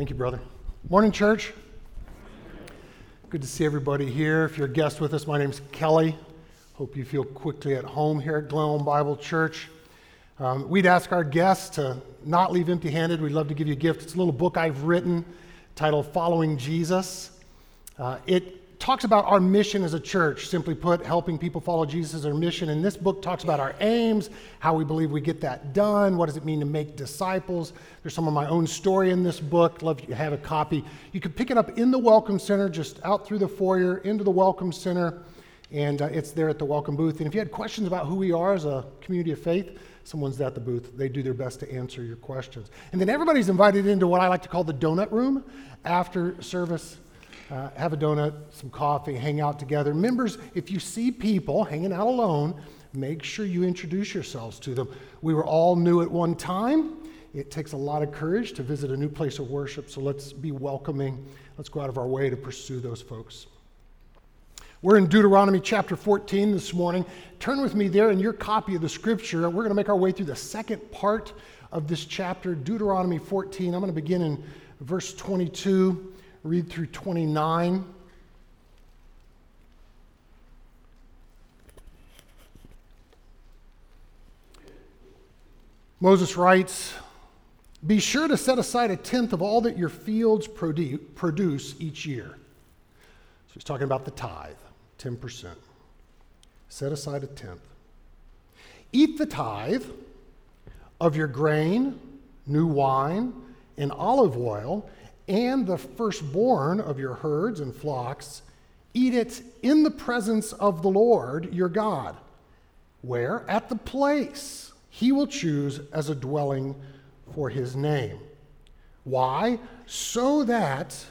Thank you, brother. Morning, church. Good to see everybody here. If you're a guest with us, my name's Kelly. Hope you feel quickly at home here at Glen Bible Church. Um, we'd ask our guests to not leave empty handed. We'd love to give you a gift. It's a little book I've written titled Following Jesus. Uh, it talks about our mission as a church, simply put, helping people follow Jesus as our mission. And this book talks about our aims, how we believe we get that done, what does it mean to make disciples. There's some of my own story in this book. Love to have a copy. You can pick it up in the Welcome Center, just out through the foyer into the Welcome Center, and uh, it's there at the Welcome booth. And if you had questions about who we are as a community of faith, someone's at the booth. They do their best to answer your questions. And then everybody's invited into what I like to call the donut room after service uh, have a donut, some coffee, hang out together. Members, if you see people hanging out alone, make sure you introduce yourselves to them. We were all new at one time. It takes a lot of courage to visit a new place of worship, so let's be welcoming. Let's go out of our way to pursue those folks. We're in Deuteronomy chapter 14 this morning. Turn with me there in your copy of the scripture. We're going to make our way through the second part of this chapter, Deuteronomy 14. I'm going to begin in verse 22 read through 29. Moses writes, Be sure to set aside a tenth of all that your fields produce each year. So he's talking about the tithe, 10%. Set aside a tenth. Eat the tithe of your grain, new wine, and olive oil and the firstborn of your herds and flocks, eat it in the presence of the Lord your God, where? At the place he will choose as a dwelling for his name. Why? So that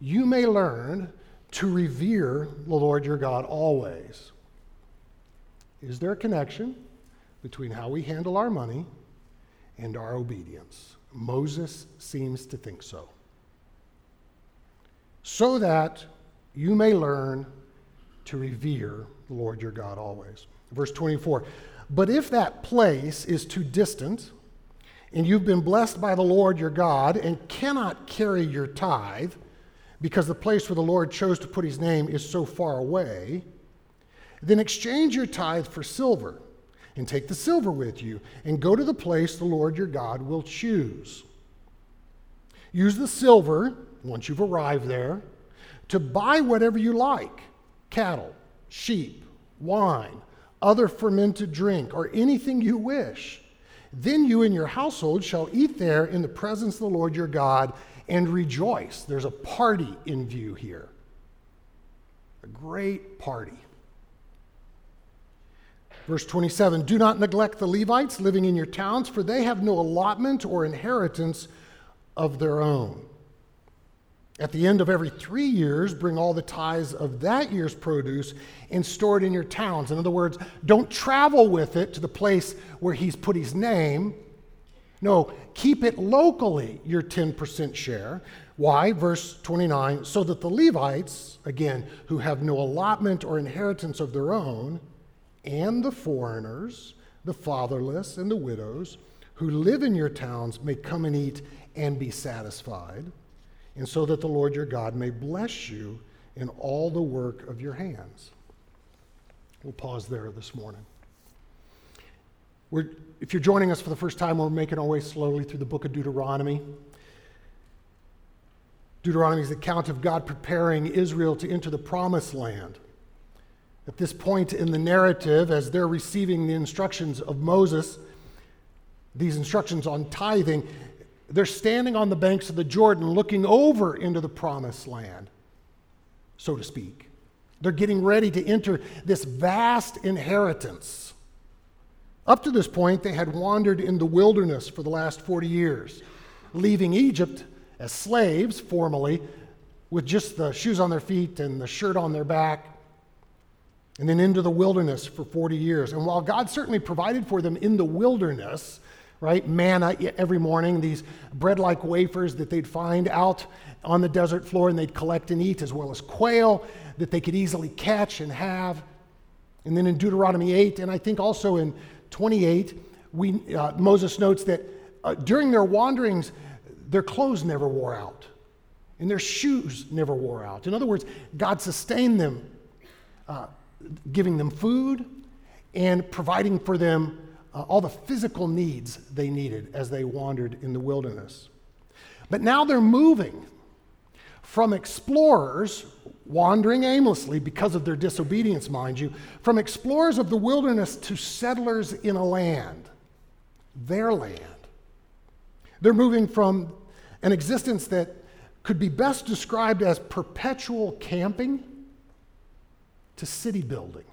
you may learn to revere the Lord your God always. Is there a connection between how we handle our money and our obedience? Moses seems to think so so that you may learn to revere the Lord your God always. Verse 24 But if that place is too distant, and you've been blessed by the Lord your God, and cannot carry your tithe, because the place where the Lord chose to put his name is so far away, then exchange your tithe for silver, and take the silver with you, and go to the place the Lord your God will choose. Use the silver once you've arrived there, to buy whatever you like cattle, sheep, wine, other fermented drink, or anything you wish. Then you and your household shall eat there in the presence of the Lord your God and rejoice. There's a party in view here. A great party. Verse 27 Do not neglect the Levites living in your towns, for they have no allotment or inheritance of their own. At the end of every three years, bring all the tithes of that year's produce and store it in your towns. In other words, don't travel with it to the place where he's put his name. No, keep it locally, your 10% share. Why? Verse 29 so that the Levites, again, who have no allotment or inheritance of their own, and the foreigners, the fatherless, and the widows who live in your towns may come and eat and be satisfied and so that the Lord your God may bless you in all the work of your hands. We'll pause there this morning. We're, if you're joining us for the first time, we're making our way slowly through the book of Deuteronomy. Deuteronomy is the account of God preparing Israel to enter the promised land. At this point in the narrative, as they're receiving the instructions of Moses, these instructions on tithing, they're standing on the banks of the Jordan looking over into the promised land, so to speak. They're getting ready to enter this vast inheritance. Up to this point, they had wandered in the wilderness for the last 40 years, leaving Egypt as slaves formally, with just the shoes on their feet and the shirt on their back, and then into the wilderness for 40 years. And while God certainly provided for them in the wilderness, right? Manna every morning, these bread like wafers that they'd find out on the desert floor and they'd collect and eat, as well as quail that they could easily catch and have. And then in Deuteronomy 8, and I think also in 28, we, uh, Moses notes that uh, during their wanderings, their clothes never wore out, and their shoes never wore out. In other words, God sustained them, uh, giving them food and providing for them uh, all the physical needs they needed as they wandered in the wilderness. But now they're moving from explorers wandering aimlessly because of their disobedience, mind you, from explorers of the wilderness to settlers in a land, their land. They're moving from an existence that could be best described as perpetual camping to city building,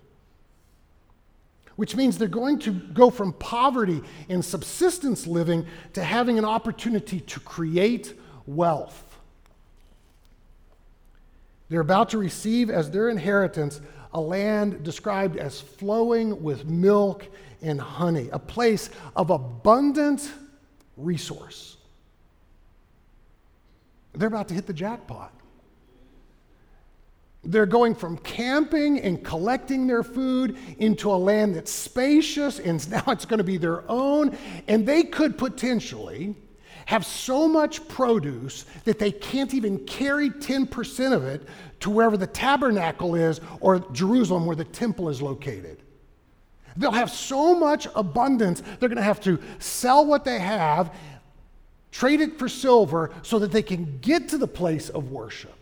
which means they're going to go from poverty and subsistence living to having an opportunity to create wealth. They're about to receive as their inheritance a land described as flowing with milk and honey, a place of abundant resource. They're about to hit the jackpot. They're going from camping and collecting their food into a land that's spacious and now it's going to be their own. And they could potentially have so much produce that they can't even carry 10% of it to wherever the tabernacle is or Jerusalem where the temple is located. They'll have so much abundance, they're going to have to sell what they have, trade it for silver so that they can get to the place of worship.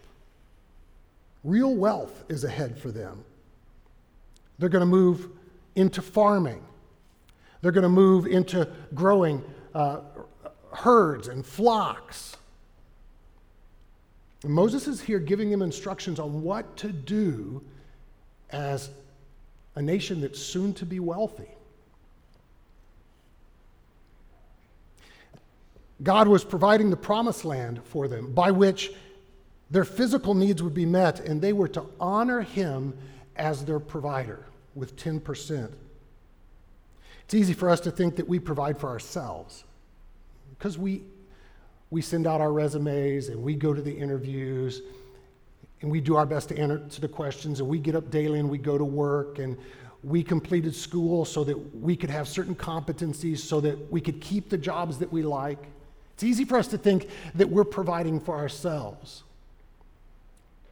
Real wealth is ahead for them. They're going to move into farming. They're going to move into growing uh, herds and flocks. And Moses is here giving them instructions on what to do as a nation that's soon to be wealthy. God was providing the promised land for them by which their physical needs would be met, and they were to honor Him as their provider with 10%. It's easy for us to think that we provide for ourselves because we, we send out our resumes and we go to the interviews and we do our best to answer the questions and we get up daily and we go to work and we completed school so that we could have certain competencies so that we could keep the jobs that we like. It's easy for us to think that we're providing for ourselves.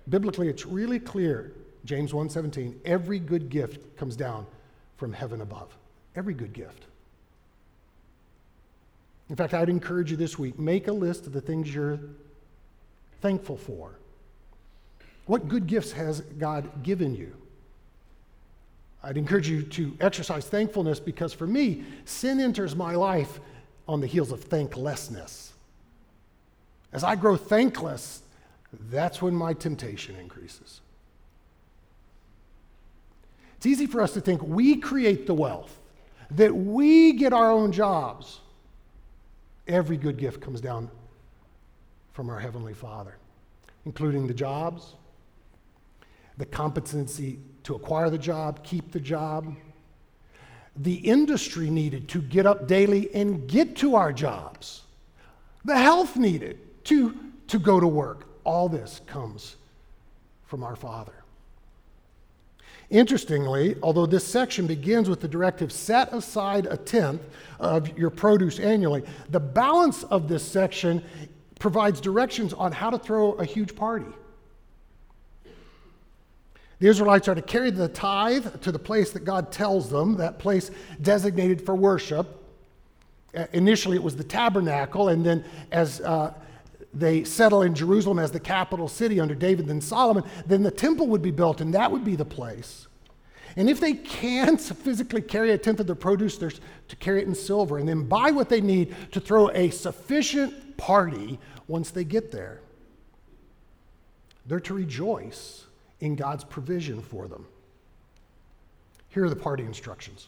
Biblically, it's really clear, James 1:17, every good gift comes down from heaven above. Every good gift. In fact, I'd encourage you this week make a list of the things you're thankful for. What good gifts has God given you? I'd encourage you to exercise thankfulness because for me, sin enters my life on the heels of thanklessness. As I grow thankless, that's when my temptation increases. It's easy for us to think we create the wealth, that we get our own jobs. Every good gift comes down from our Heavenly Father, including the jobs, the competency to acquire the job, keep the job, the industry needed to get up daily and get to our jobs, the health needed to, to go to work. All this comes from our Father. Interestingly, although this section begins with the directive set aside a tenth of your produce annually, the balance of this section provides directions on how to throw a huge party. The Israelites are to carry the tithe to the place that God tells them, that place designated for worship. Uh, initially, it was the tabernacle, and then as uh, they settle in Jerusalem as the capital city under David and Solomon, then the temple would be built, and that would be the place. And if they can't physically carry a tenth of their produce, they're to carry it in silver and then buy what they need to throw a sufficient party once they get there. They're to rejoice in God's provision for them. Here are the party instructions.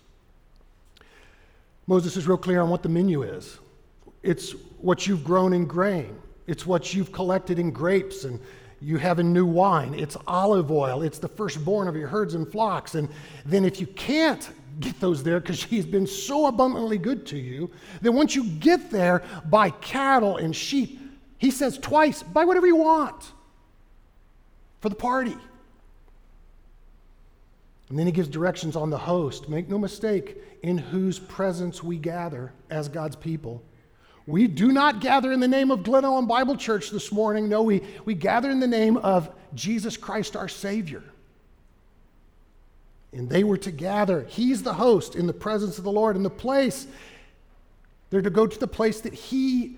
Moses is real clear on what the menu is it's what you've grown in grain, it's what you've collected in grapes and you have in new wine. It's olive oil. It's the firstborn of your herds and flocks. And then if you can't get those there because he's been so abundantly good to you, then once you get there, buy cattle and sheep. He says twice, buy whatever you want for the party. And then he gives directions on the host. Make no mistake in whose presence we gather as God's people. We do not gather in the name of Glen Ellyn Bible Church this morning. No, we, we gather in the name of Jesus Christ, our Savior. And they were to gather. He's the host in the presence of the Lord. In the place, they're to go to the place that He,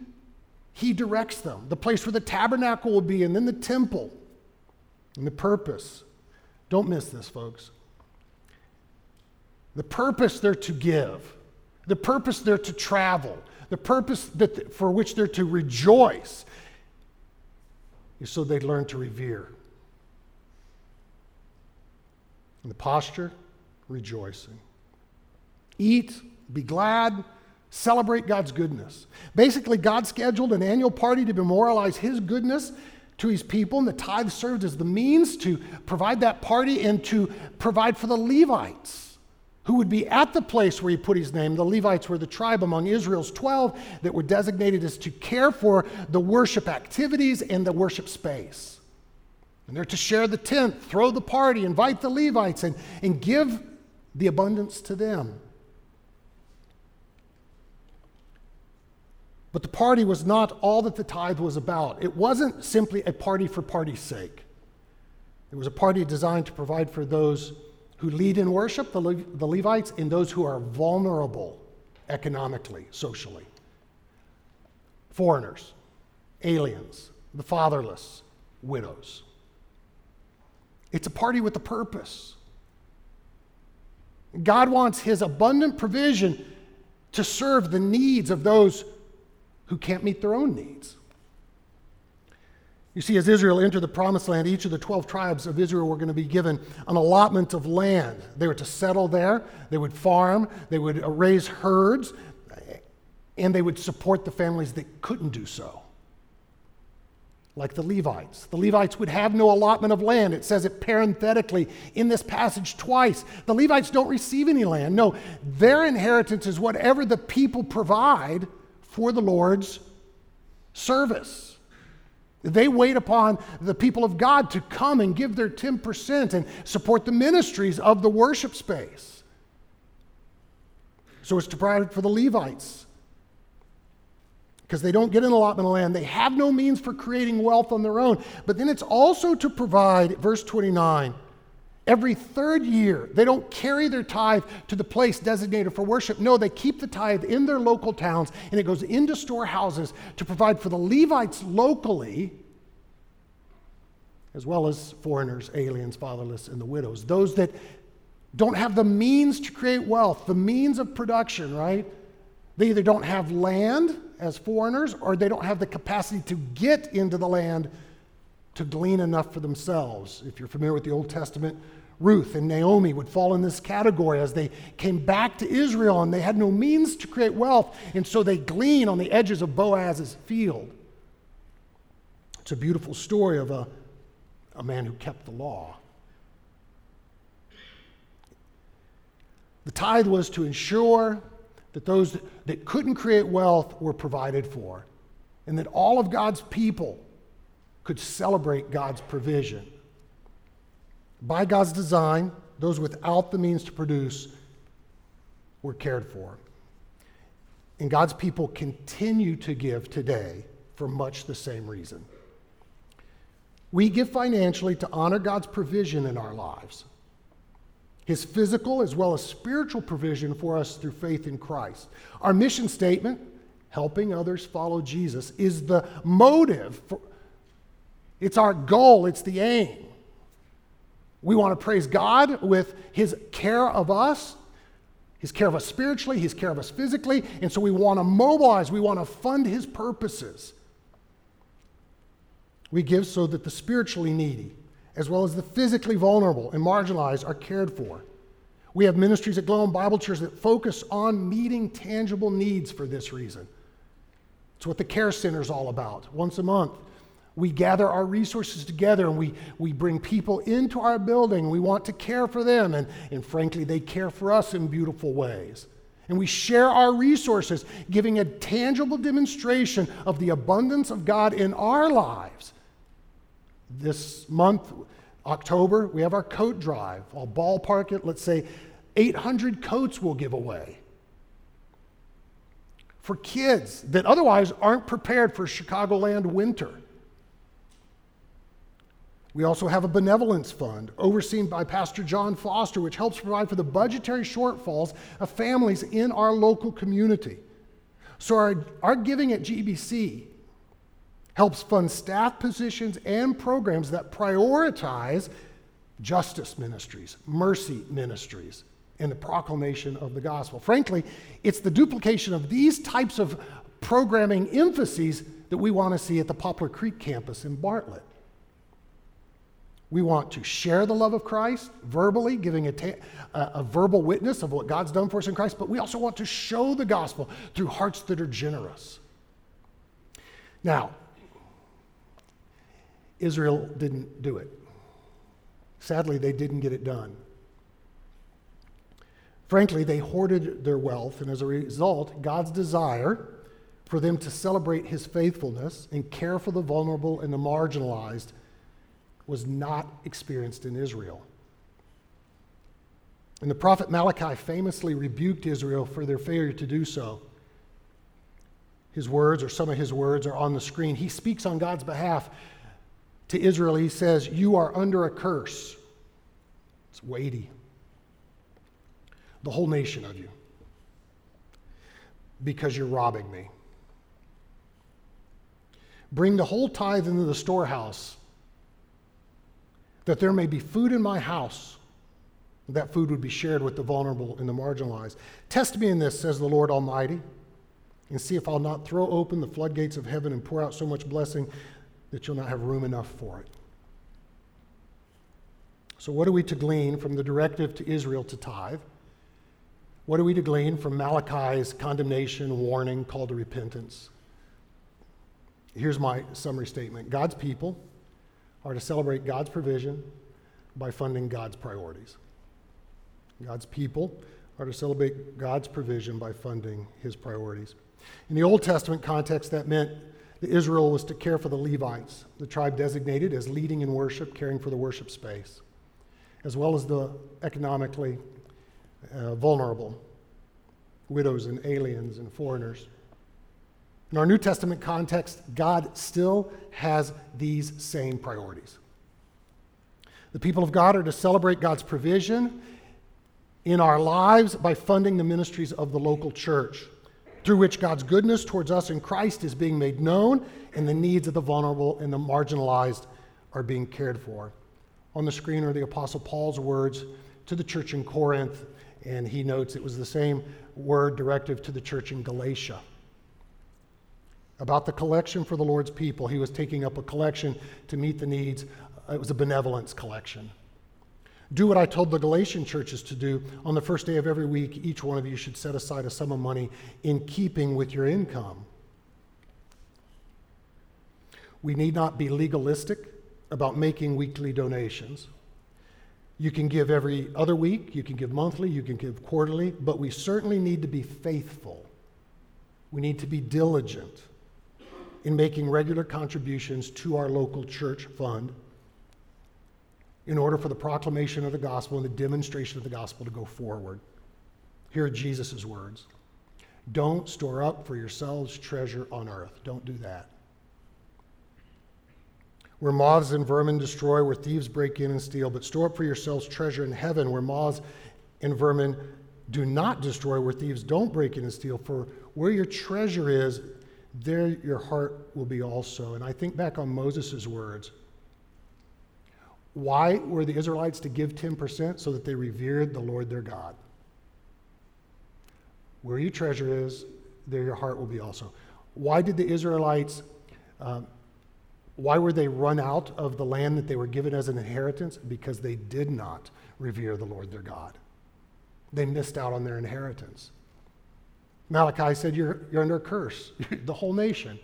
he directs them, the place where the tabernacle will be, and then the temple, and the purpose. Don't miss this, folks. The purpose they're to give, the purpose they're to travel, the purpose that, for which they're to rejoice is so they learn to revere. And the posture, rejoicing. Eat, be glad, celebrate God's goodness. Basically, God scheduled an annual party to memorialize His goodness to His people, and the tithe served as the means to provide that party and to provide for the Levites who would be at the place where he put his name. The Levites were the tribe among Israel's 12 that were designated as to care for the worship activities and the worship space. And they're to share the tent, throw the party, invite the Levites, and, and give the abundance to them. But the party was not all that the tithe was about. It wasn't simply a party for party's sake. It was a party designed to provide for those who lead in worship, the, Le- the Levites, and those who are vulnerable economically, socially. Foreigners, aliens, the fatherless, widows. It's a party with a purpose. God wants his abundant provision to serve the needs of those who can't meet their own needs. You see, as Israel entered the promised land, each of the 12 tribes of Israel were going to be given an allotment of land. They were to settle there, they would farm, they would uh, raise herds, and they would support the families that couldn't do so. Like the Levites. The Levites would have no allotment of land. It says it parenthetically in this passage twice. The Levites don't receive any land. No, their inheritance is whatever the people provide for the Lord's service. They wait upon the people of God to come and give their 10% and support the ministries of the worship space. So it's to provide for the Levites. Because they don't get an allotment of land. They have no means for creating wealth on their own. But then it's also to provide, verse 29, every third year, they don't carry their tithe to the place designated for worship. No, they keep the tithe in their local towns and it goes into storehouses to provide for the Levites locally, as well as foreigners, aliens, fatherless, and the widows. Those that don't have the means to create wealth, the means of production, right? They either don't have land as foreigners or they don't have the capacity to get into the land to glean enough for themselves. If you're familiar with the Old Testament, Ruth and Naomi would fall in this category as they came back to Israel and they had no means to create wealth, and so they glean on the edges of Boaz's field. It's a beautiful story of a, a man who kept the law. The tithe was to ensure that those that couldn't create wealth were provided for, and that all of God's people could celebrate God's provision. By God's design, those without the means to produce were cared for. And God's people continue to give today for much the same reason. We give financially to honor God's provision in our lives, His physical as well as spiritual provision for us through faith in Christ. Our mission statement, helping others follow Jesus, is the motive for, it's our goal, it's the aim. We want to praise God with His care of us, His care of us spiritually, His care of us physically, and so we want to mobilize, we want to fund His purposes. We give so that the spiritually needy, as well as the physically vulnerable and marginalized, are cared for. We have ministries at Glen Ellyn Bible Church that focus on meeting tangible needs for this reason. It's what the care center is all about. Once a month, we gather our resources together and we, we bring people into our building. We want to care for them, and, and frankly, they care for us in beautiful ways. And we share our resources, giving a tangible demonstration of the abundance of God in our lives. This month, October, we have our coat drive. I'll ballpark it. Let's say 800 coats we'll give away for kids that otherwise aren't prepared for Chicagoland winter. We also have a benevolence fund overseen by Pastor John Foster, which helps provide for the budgetary shortfalls of families in our local community. So, our, our giving at GBC helps fund staff positions and programs that prioritize justice ministries, mercy ministries, and the proclamation of the gospel. Frankly, it's the duplication of these types of programming emphases that we want to see at the Poplar Creek campus in Bartlett. We want to share the love of Christ verbally, giving a, ta- a, verbal witness of what God's done for us in Christ, but we also want to show the gospel through hearts that are generous. Now, Israel didn't do it. Sadly, they didn't get it done. Frankly, they hoarded their wealth, and as a result, God's desire for them to celebrate his faithfulness and care for the vulnerable and the marginalized was not experienced in Israel. And the prophet Malachi famously rebuked Israel for their failure to do so. His words, or some of his words, are on the screen. He speaks on God's behalf to Israel. He says, You are under a curse. It's weighty. The whole nation of you, because you're robbing me. Bring the whole tithe into the storehouse that there may be food in my house. That food would be shared with the vulnerable and the marginalized. Test me in this, says the Lord Almighty, and see if I'll not throw open the floodgates of heaven and pour out so much blessing that you'll not have room enough for it. So, what are we to glean from the directive to Israel to tithe? What are we to glean from Malachi's condemnation, warning, call to repentance? Here's my summary statement God's people are to celebrate God's provision by funding God's priorities. God's people are to celebrate God's provision by funding his priorities. In the Old Testament context, that meant that Israel was to care for the Levites, the tribe designated as leading in worship, caring for the worship space, as well as the economically uh, vulnerable, widows and aliens and foreigners. In our New Testament context, God still has these same priorities. The people of God are to celebrate God's provision in our lives by funding the ministries of the local church, through which God's goodness towards us in Christ is being made known and the needs of the vulnerable and the marginalized are being cared for. On the screen are the Apostle Paul's words to the church in Corinth, and he notes it was the same word directive to the church in Galatia about the collection for the Lord's people. He was taking up a collection to meet the needs. It was a benevolence collection. Do what I told the Galatian churches to do. On the first day of every week, each one of you should set aside a sum of money in keeping with your income. We need not be legalistic about making weekly donations. You can give every other week, you can give monthly, you can give quarterly, but we certainly need to be faithful. We need to be diligent in making regular contributions to our local church fund in order for the proclamation of the gospel and the demonstration of the gospel to go forward. Here are Jesus' words Don't store up for yourselves treasure on earth. Don't do that. Where moths and vermin destroy, where thieves break in and steal, but store up for yourselves treasure in heaven, where moths and vermin do not destroy, where thieves don't break in and steal. For where your treasure is, there your heart will be also. And I think back on Moses' words. Why were the Israelites to give 10%? So that they revered the Lord their God. Where your treasure is, there your heart will be also. Why did the Israelites, um, why were they run out of the land that they were given as an inheritance? Because they did not revere the Lord their God. They missed out on their inheritance. Malachi said, You're, you're under a curse, the whole nation.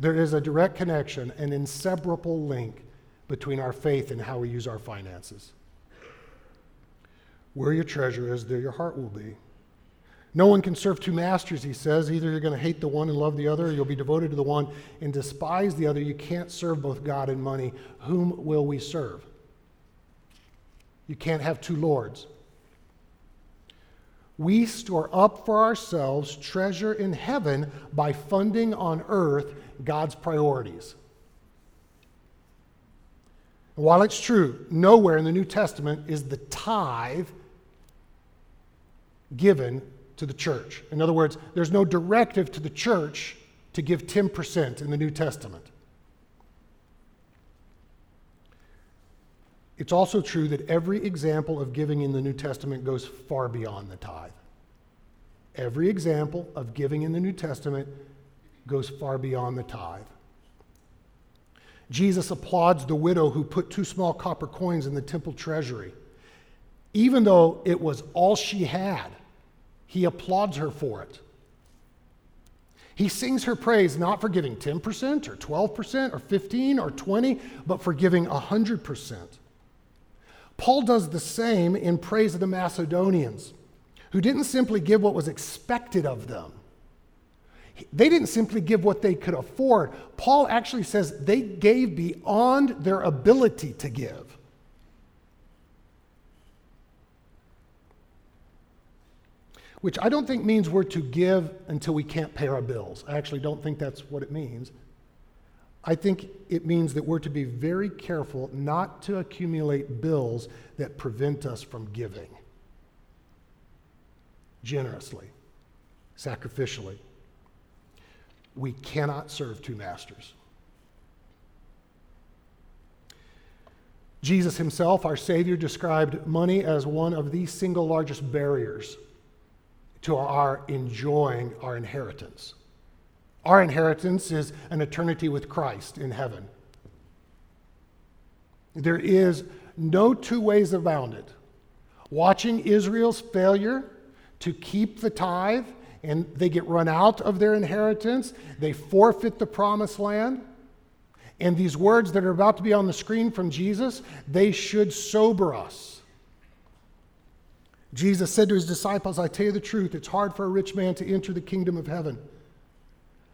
There is a direct connection, an inseparable link between our faith and how we use our finances. Where your treasure is, there your heart will be. No one can serve two masters, he says. Either you're going to hate the one and love the other, or you'll be devoted to the one and despise the other. You can't serve both God and money. Whom will we serve? You can't have two lords. We store up for ourselves treasure in heaven by funding on earth God's priorities. while it's true, nowhere in the New Testament is the tithe given to the church. In other words, there's no directive to the church to give 10% in the New Testament. It's also true that every example of giving in the New Testament goes far beyond the tithe. Every example of giving in the New Testament goes far beyond the tithe. Jesus applauds the widow who put two small copper coins in the temple treasury. Even though it was all she had, he applauds her for it. He sings her praise not for giving 10% or 12% or 15 or 20, but for giving 100%. Paul does the same in praise of the Macedonians, who didn't simply give what was expected of them. They didn't simply give what they could afford. Paul actually says they gave beyond their ability to give. Which I don't think means we're to give until we can't pay our bills. I actually don't think that's what it means. I think it means that we're to be very careful not to accumulate bills that prevent us from giving generously, sacrificially. We cannot serve two masters. Jesus himself, our Savior, described money as one of the single largest barriers to our enjoying our inheritance. Our inheritance is an eternity with Christ in heaven. There is no two ways about it. Watching Israel's failure to keep the tithe, and they get run out of their inheritance, they forfeit the promised land. And these words that are about to be on the screen from Jesus, they should sober us. Jesus said to his disciples, I tell you the truth, it's hard for a rich man to enter the kingdom of heaven.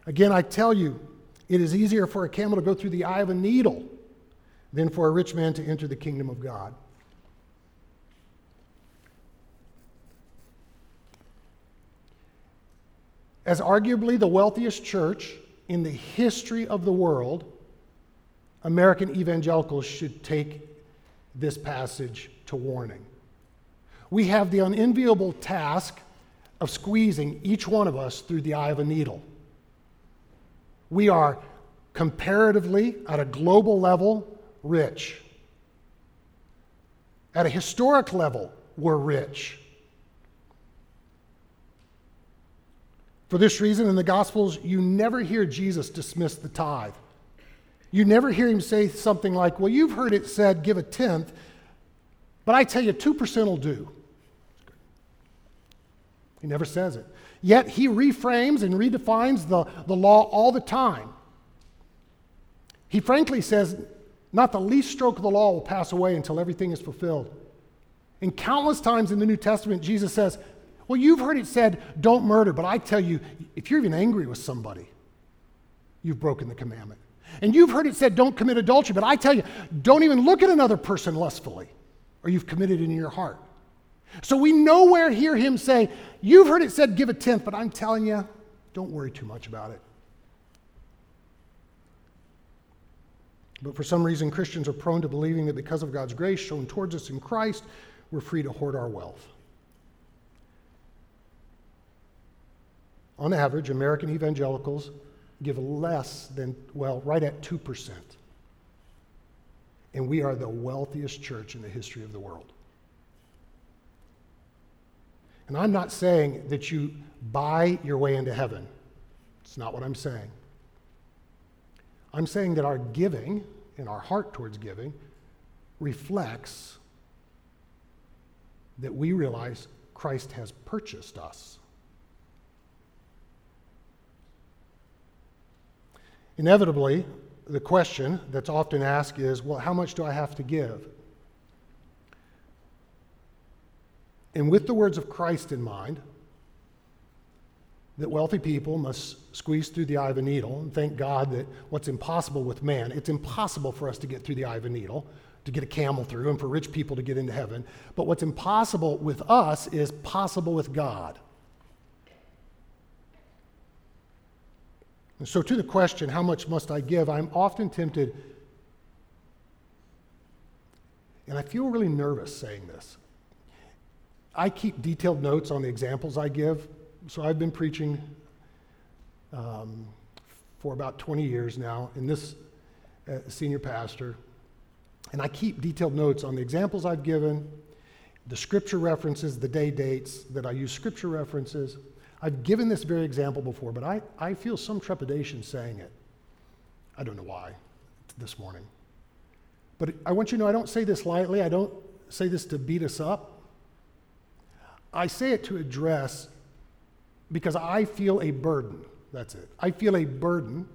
Again, I tell you, it is easier for a camel to go through the eye of a needle than for a rich man to enter the kingdom of God. As arguably the wealthiest church in the history of the world, American evangelicals should take this passage to warning. We have the unenviable task of squeezing each one of us through the eye of a needle. We are comparatively, at a global level, rich. At a historic level, we're rich. For this reason, in the Gospels, you never hear Jesus dismiss the tithe. You never hear him say something like, Well, you've heard it said, give a tenth, but I tell you, 2% will do. He never says it. Yet he reframes and redefines the, the law all the time. He frankly says, not the least stroke of the law will pass away until everything is fulfilled. And countless times in the New Testament, Jesus says, Well, you've heard it said, don't murder, but I tell you, if you're even angry with somebody, you've broken the commandment. And you've heard it said, don't commit adultery, but I tell you, don't even look at another person lustfully, or you've committed it in your heart. So we nowhere hear him say, You've heard it said, give a tenth, but I'm telling you, don't worry too much about it. But for some reason, Christians are prone to believing that because of God's grace shown towards us in Christ, we're free to hoard our wealth. On average, American evangelicals give less than, well, right at 2%. And we are the wealthiest church in the history of the world. And I'm not saying that you buy your way into heaven. It's not what I'm saying. I'm saying that our giving and our heart towards giving reflects that we realize Christ has purchased us. Inevitably, the question that's often asked is well, how much do I have to give? And with the words of Christ in mind, that wealthy people must squeeze through the eye of a needle and thank God that what's impossible with man, it's impossible for us to get through the eye of a needle, to get a camel through, and for rich people to get into heaven. But what's impossible with us is possible with God. And so, to the question, how much must I give? I'm often tempted, and I feel really nervous saying this. I keep detailed notes on the examples I give. So, I've been preaching um, for about 20 years now, in this uh, senior pastor, and I keep detailed notes on the examples I've given, the scripture references, the day dates that I use scripture references. I've given this very example before, but I, I feel some trepidation saying it. I don't know why this morning. But I want you to know I don't say this lightly. I don't say this to beat us up. I say it to address because I feel a burden. That's it. I feel a burden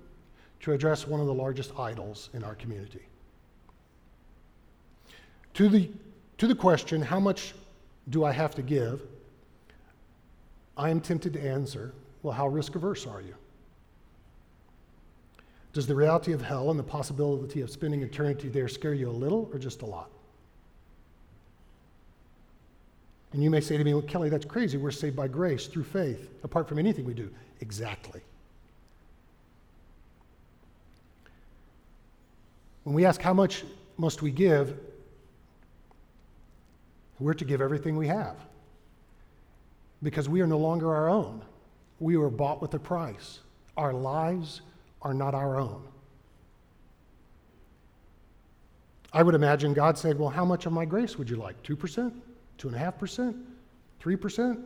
to address one of the largest idols in our community. To the, to the question, how much do I have to give? I am tempted to answer, well, how risk averse are you? Does the reality of hell and the possibility of spending eternity there scare you a little or just a lot? And you may say to me, well, Kelly, that's crazy. We're saved by grace through faith, apart from anything we do. Exactly. When we ask how much must we give, we're to give everything we have because we are no longer our own. We were bought with a price. Our lives are not our own. I would imagine God said, Well, how much of my grace would you like? 2%? 2.5%? 3%?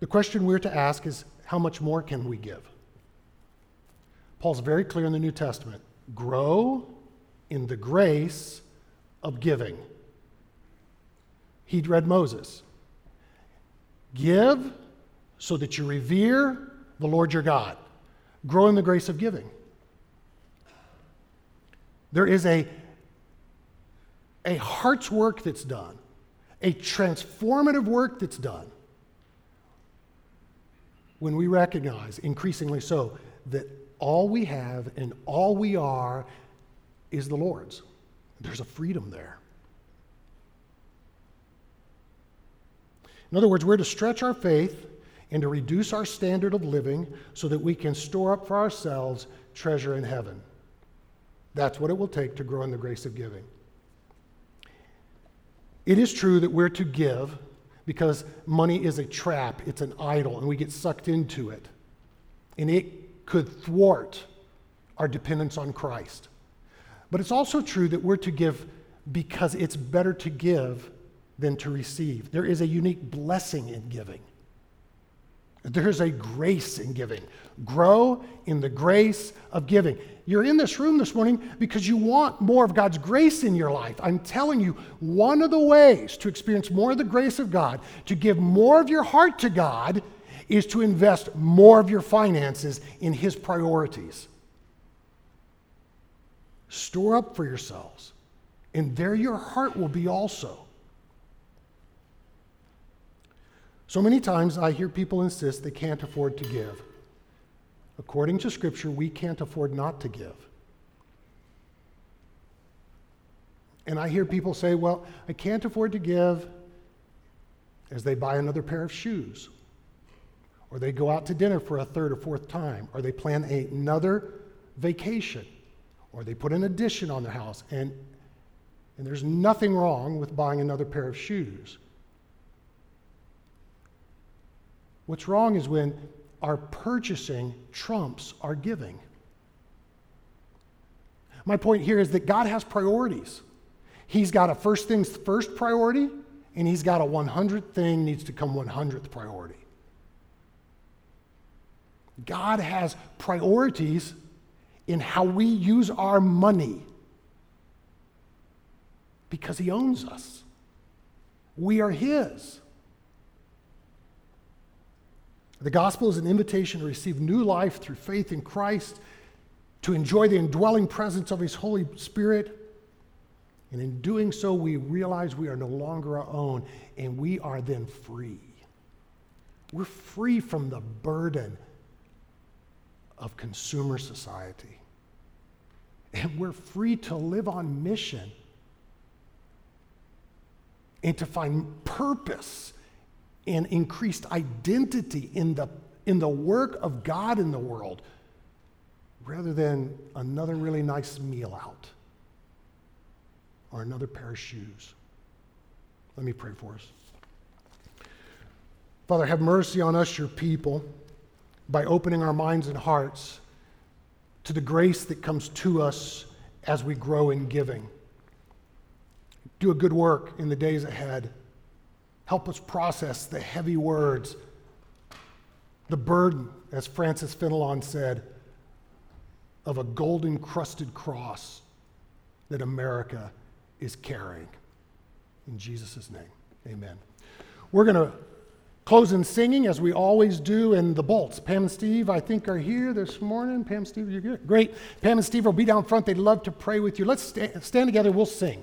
The question we're to ask is, How much more can we give? Paul's very clear in the New Testament grow in the grace of giving he'd read Moses. Give so that you revere the Lord your God. Grow in the grace of giving. There is a, a heart's work that's done, a transformative work that's done when we recognize, increasingly so, that all we have and all we are is the Lord's. There's a freedom there. In other words, we're to stretch our faith and to reduce our standard of living so that we can store up for ourselves treasure in heaven. That's what it will take to grow in the grace of giving. It is true that we're to give because money is a trap, it's an idol, and we get sucked into it. And it could thwart our dependence on Christ. But it's also true that we're to give because it's better to give than to receive. There is a unique blessing in giving. There's a grace in giving. Grow in the grace of giving. You're in this room this morning because you want more of God's grace in your life. I'm telling you, one of the ways to experience more of the grace of God, to give more of your heart to God, is to invest more of your finances in His priorities. Store up for yourselves, and there your heart will be also. So many times I hear people insist they can't afford to give. According to Scripture, we can't afford not to give. And I hear people say, well, I can't afford to give as they buy another pair of shoes, or they go out to dinner for a third or fourth time, or they plan another vacation, or they put an addition on their house. And, and there's nothing wrong with buying another pair of shoes. What's wrong is when our purchasing trumps our giving. My point here is that God has priorities. He's got a first things first priority, and He's got a 100th thing needs to come 100th priority. God has priorities in how we use our money because He owns us. We are His. The gospel is an invitation to receive new life through faith in Christ, to enjoy the indwelling presence of His Holy Spirit. And in doing so, we realize we are no longer our own, and we are then free. We're free from the burden of consumer society. And we're free to live on mission and to find purpose and increased identity in the, in the work of God in the world rather than another really nice meal out or another pair of shoes. Let me pray for us. Father, have mercy on us, your people, by opening our minds and hearts to the grace that comes to us as we grow in giving. Do a good work in the days ahead. Help us process the heavy words, the burden, as Francis Fenelon said, of a golden crusted cross that America is carrying. In Jesus' name, amen. We're going to close in singing as we always do in the bolts. Pam and Steve, I think, are here this morning. Pam, and Steve, you're good. Great. Pam and Steve will be down front. They'd love to pray with you. Let's sta- stand together. We'll sing.